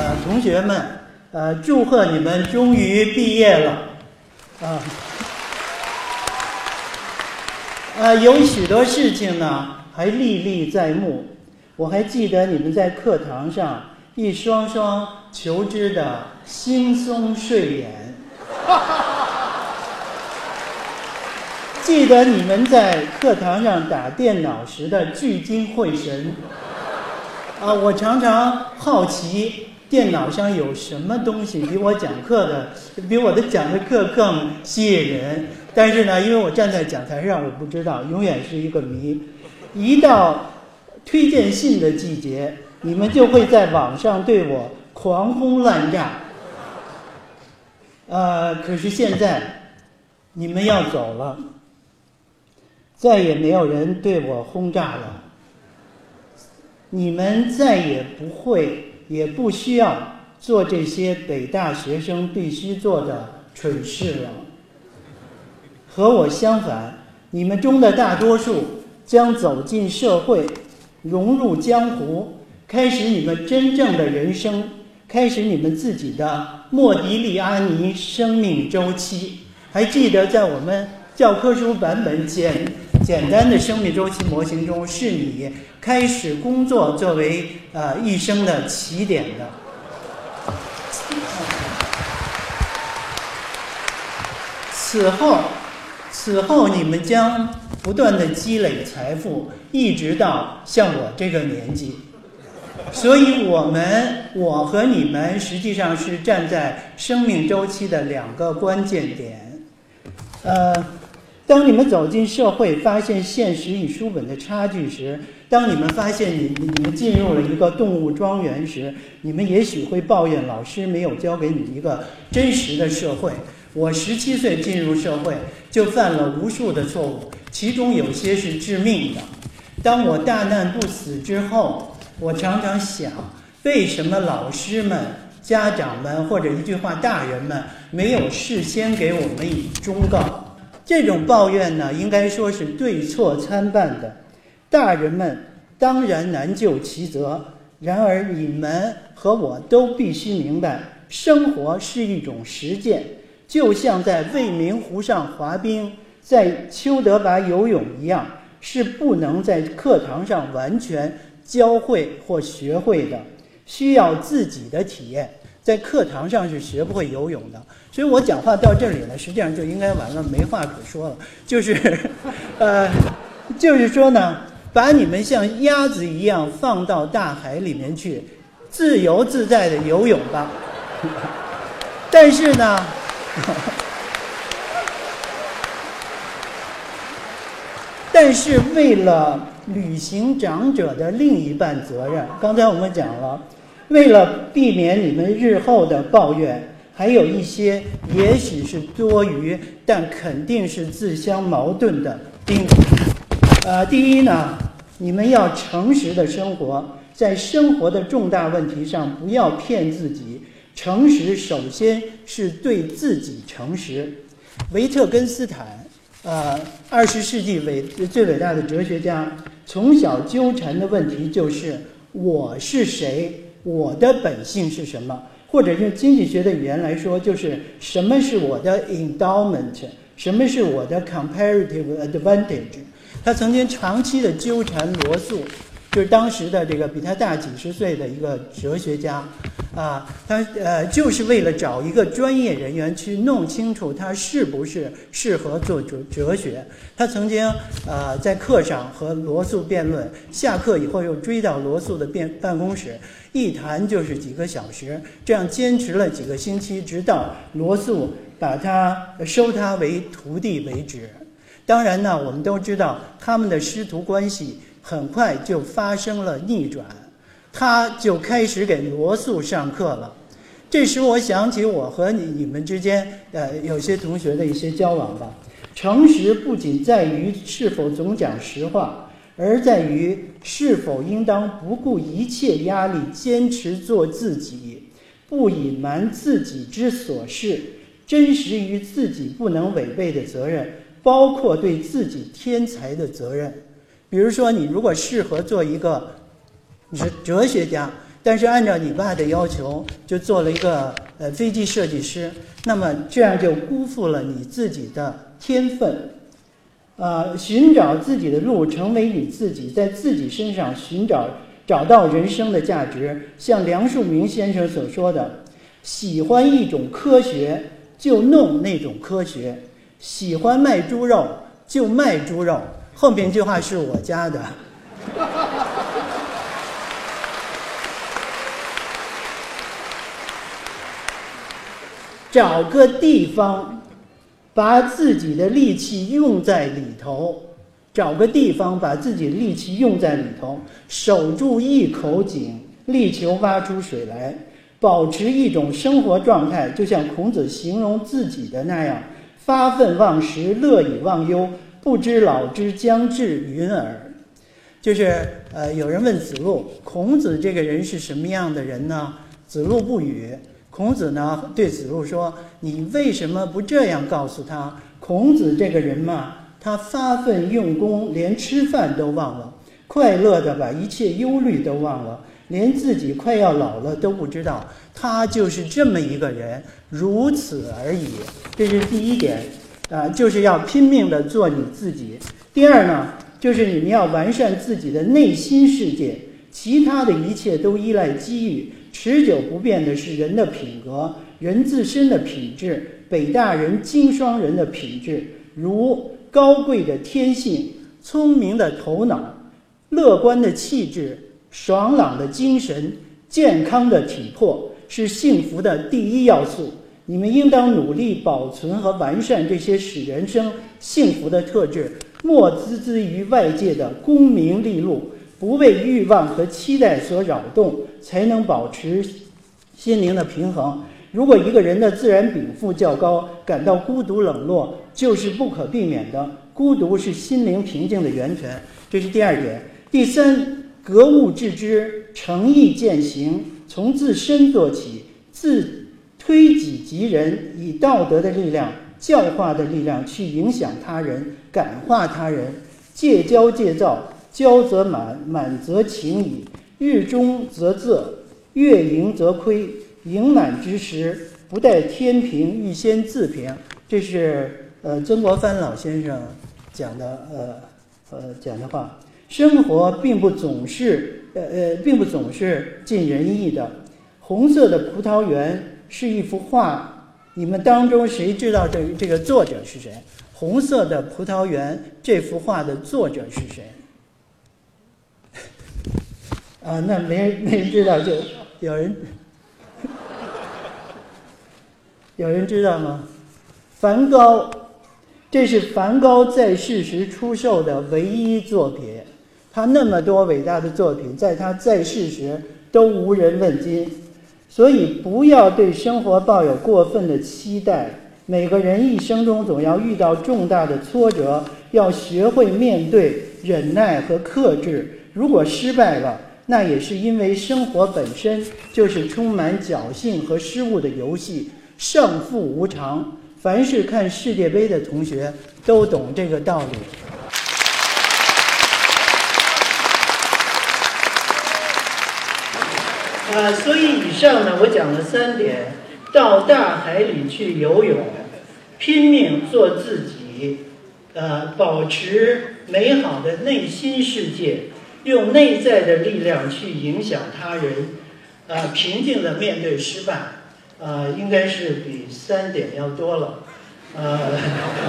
呃，同学们，呃，祝贺你们终于毕业了，啊，啊，有许多事情呢还历历在目。我还记得你们在课堂上一双双求知的惺忪睡眼，记得你们在课堂上打电脑时的聚精会神。啊，我常常好奇电脑上有什么东西比我讲课的，比我的讲的课更吸引人。但是呢，因为我站在讲台上，我不知道，永远是一个谜。一到推荐信的季节，你们就会在网上对我狂轰滥炸。呃，可是现在你们要走了，再也没有人对我轰炸了。你们再也不会，也不需要做这些北大学生必须做的蠢事了。和我相反，你们中的大多数将走进社会，融入江湖，开始你们真正的人生，开始你们自己的莫迪利安尼生命周期。还记得在我们教科书版本简简单的生命周期模型中，是你。开始工作作为呃一生的起点的，此后，此后你们将不断的积累财富，一直到像我这个年纪。所以，我们我和你们实际上是站在生命周期的两个关键点，呃。当你们走进社会，发现现实与书本的差距时，当你们发现你你们进入了一个动物庄园时，你们也许会抱怨老师没有教给你一个真实的社会。我十七岁进入社会，就犯了无数的错误，其中有些是致命的。当我大难不死之后，我常常想，为什么老师们、家长们或者一句话，大人们没有事先给我们以忠告？这种抱怨呢，应该说是对错参半的。大人们当然难就其责，然而你们和我都必须明白，生活是一种实践，就像在未名湖上滑冰，在丘德坝游泳一样，是不能在课堂上完全教会或学会的，需要自己的体验。在课堂上是学不会游泳的，所以我讲话到这里呢，实际上就应该完了，没话可说了。就是，呃，就是说呢，把你们像鸭子一样放到大海里面去，自由自在的游泳吧。但是呢，但是为了履行长者的另一半责任，刚才我们讲了。为了避免你们日后的抱怨，还有一些也许是多余，但肯定是自相矛盾的叮嘱。呃，第一呢，你们要诚实的生活，在生活的重大问题上不要骗自己。诚实首先是对自己诚实。维特根斯坦，呃，二十世纪伟最伟大的哲学家，从小纠缠的问题就是我是谁。我的本性是什么？或者用经济学的语言来说，就是什么是我的 endowment，什么是我的 comparative advantage？他曾经长期的纠缠罗素。就是当时的这个比他大几十岁的一个哲学家，啊，他呃就是为了找一个专业人员去弄清楚他是不是适合做哲哲学。他曾经呃在课上和罗素辩论，下课以后又追到罗素的辩办公室，一谈就是几个小时，这样坚持了几个星期，直到罗素把他收他为徒弟为止。当然呢，我们都知道他们的师徒关系。很快就发生了逆转，他就开始给罗素上课了。这时我想起我和你你们之间呃有些同学的一些交往吧。诚实不仅在于是否总讲实话，而在于是否应当不顾一切压力坚持做自己，不隐瞒自己之所是，真实于自己不能违背的责任，包括对自己天才的责任。比如说，你如果适合做一个哲哲学家，但是按照你爸的要求，就做了一个呃飞机设计师，那么这样就辜负了你自己的天分。呃，寻找自己的路，成为你自己，在自己身上寻找找到人生的价值。像梁漱溟先生所说的：“喜欢一种科学，就弄那种科学；喜欢卖猪肉，就卖猪肉。”后面一句话是我加的。找个地方，把自己的力气用在里头；找个地方，把自己的力气用在里头，守住一口井，力求挖出水来，保持一种生活状态，就像孔子形容自己的那样：发愤忘食，乐以忘忧，不知老之将至云耳。就是呃，有人问子路，孔子这个人是什么样的人呢？子路不语。孔子呢对子路说：“你为什么不这样告诉他？孔子这个人嘛，他发奋用功，连吃饭都忘了，快乐的把一切忧虑都忘了，连自己快要老了都不知道。他就是这么一个人，如此而已。这是第一点，啊，就是要拼命的做你自己。第二呢，就是你们要完善自己的内心世界，其他的一切都依赖机遇。”持久不变的是人的品格，人自身的品质，北大人、经双人的品质，如高贵的天性、聪明的头脑、乐观的气质、爽朗的精神、健康的体魄，是幸福的第一要素。你们应当努力保存和完善这些使人生幸福的特质，莫孜孜于外界的功名利禄。不被欲望和期待所扰动，才能保持心灵的平衡。如果一个人的自然禀赋较高，感到孤独冷落，就是不可避免的。孤独是心灵平静的源泉，这是第二点。第三，格物致知，诚意践行，从自身做起，自推己及人，以道德的力量、教化的力量去影响他人、感化他人，戒骄戒躁。骄则满，满则勤矣；日中则仄，月盈则亏。盈满之时，不待天平，预先自平。这是呃曾国藩老先生讲的呃呃讲的话。生活并不总是呃呃，并不总是尽人意的。红色的葡萄园是一幅画，你们当中谁知道这这个作者是谁？红色的葡萄园这幅画的作者是谁？啊，那没人没人知道，就有人 有人知道吗？梵高，这是梵高在世时出售的唯一作品。他那么多伟大的作品，在他在世时都无人问津。所以，不要对生活抱有过分的期待。每个人一生中总要遇到重大的挫折，要学会面对、忍耐和克制。如果失败了，那也是因为生活本身就是充满侥幸和失误的游戏，胜负无常。凡是看世界杯的同学都懂这个道理。啊，所以以上呢，我讲了三点：到大海里去游泳，拼命做自己，呃，保持美好的内心世界。用内在的力量去影响他人，啊，平静的面对失败，啊，应该是比三点要多了，啊，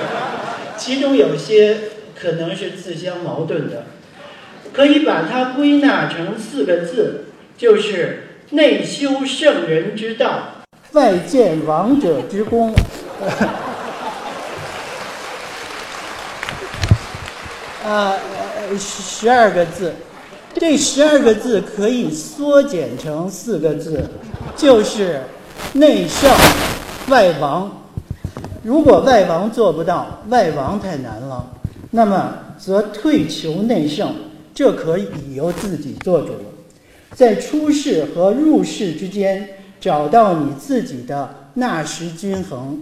其中有些可能是自相矛盾的，可以把它归纳成四个字，就是内修圣人之道，外见王者之功，啊。十十二个字，这十二个字可以缩减成四个字，就是内圣外王。如果外王做不到，外王太难了，那么则退求内圣，这可以由自己做主，在出世和入世之间找到你自己的纳什均衡，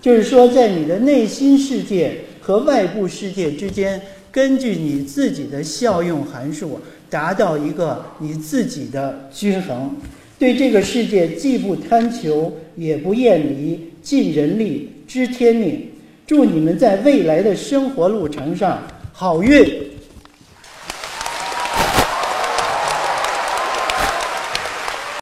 就是说，在你的内心世界和外部世界之间。根据你自己的效用函数，达到一个你自己的均衡。对这个世界既不贪求，也不厌离，尽人力，知天命。祝你们在未来的生活路程上好运。